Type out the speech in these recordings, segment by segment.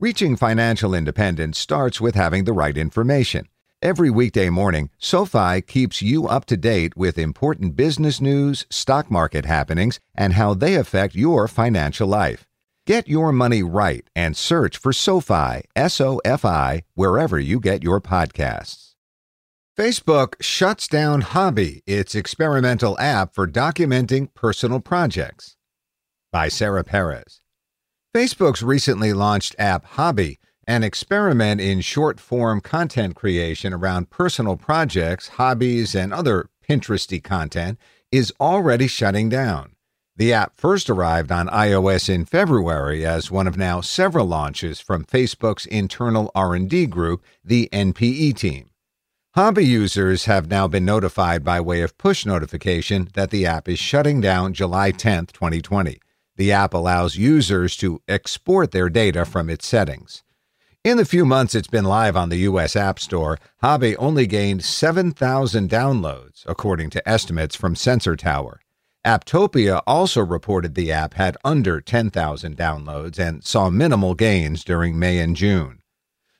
Reaching financial independence starts with having the right information. Every weekday morning, SoFi keeps you up to date with important business news, stock market happenings, and how they affect your financial life. Get your money right and search for SoFi, S O F I, wherever you get your podcasts. Facebook shuts down Hobbi, its experimental app for documenting personal projects. By Sarah Perez. Facebook's recently launched app Hobbi, an experiment in short form content creation around personal projects, hobbies, and other Pinteresty content, is already shutting down. The app first arrived on iOS in February as one of now several launches from Facebook's internal R&D group, the NPE team. Hobbi users have now been notified by way of push notification that the app is shutting down July 10, 2020. The app allows users to export their data from its settings. In the few months it's been live on the U.S. App Store, Hobbi only gained 7,000 downloads, according to estimates from Sensor Tower. Apptopia also reported the app had under 10,000 downloads and saw minimal gains during May and June.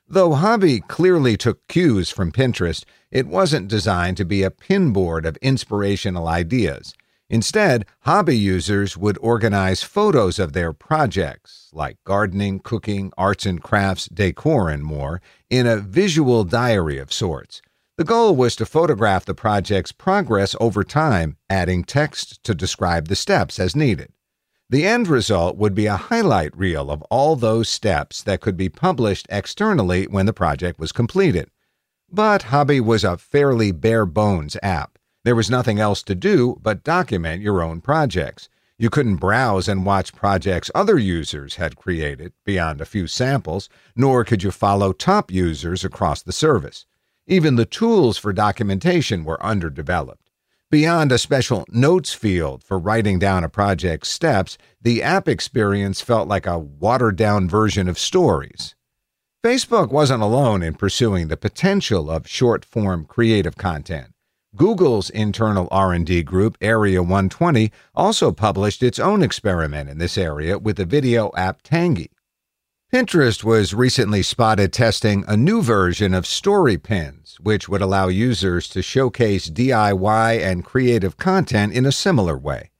Though Hobbi clearly took cues from Pinterest, it wasn't designed to be a pinboard of inspirational ideas. Instead, Hobbi users would organize photos of their projects, like gardening, cooking, arts and crafts, decor, and more, in a visual diary of sorts. The goal was to photograph the project's progress over time, adding text to describe the steps as needed. The end result would be a highlight reel of all those steps that could be published externally when the project was completed. But Hobbi was a fairly bare bones app. There was nothing else to do but document your own projects. You couldn't browse and watch projects other users had created beyond a few samples, nor could you follow top users across the service. Even the tools for documentation were underdeveloped. Beyond a special notes field for writing down a project's steps, the app experience felt like a watered down version of stories. Facebook wasn't alone in pursuing the potential of short form creative content. Google's internal R&D group, Area 120, also published its own experiment in this area with the video app Tangi. Pinterest was recently spotted testing a new version of Story Pins, which would allow users to showcase DIY and creative content in a similar way.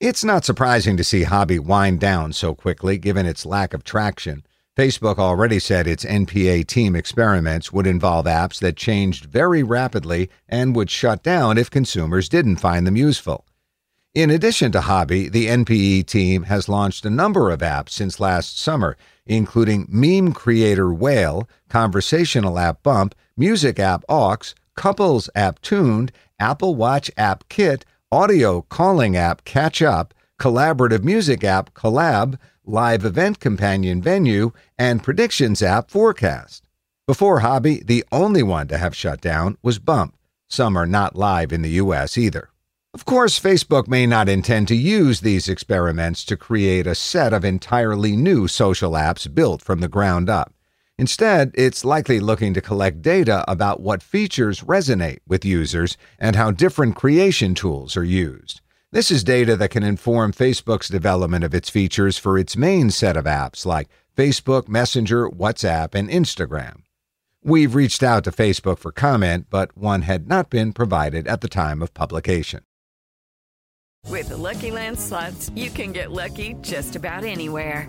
It's not surprising to see Hobbi wind down so quickly given its lack of traction. Facebook already said its NPE team experiments would involve apps that changed very rapidly and would shut down if consumers didn't find them useful. In addition to Hobbi, the NPE team has launched a number of apps since last summer, including meme creator Whale, conversational app Bump, music app Aux, couples app Tuned, Apple Watch app Kit, audio calling app Catch Up, collaborative music app Collab, live event companion Venue, and predictions app Forecast. Before Hobbi, the only one to have shut down was Bump. Some are not live in the US either. Of course, Facebook may not intend to use these experiments to create a set of entirely new social apps built from the ground up. Instead, it's likely looking to collect data about what features resonate with users and how different creation tools are used. This is data that can inform Facebook's development of its features for its main set of apps like Facebook, Messenger, WhatsApp, and Instagram. We've reached out to Facebook for comment, but one had not been provided at the time of publication. With the Lucky Land slots, you can get lucky just about anywhere.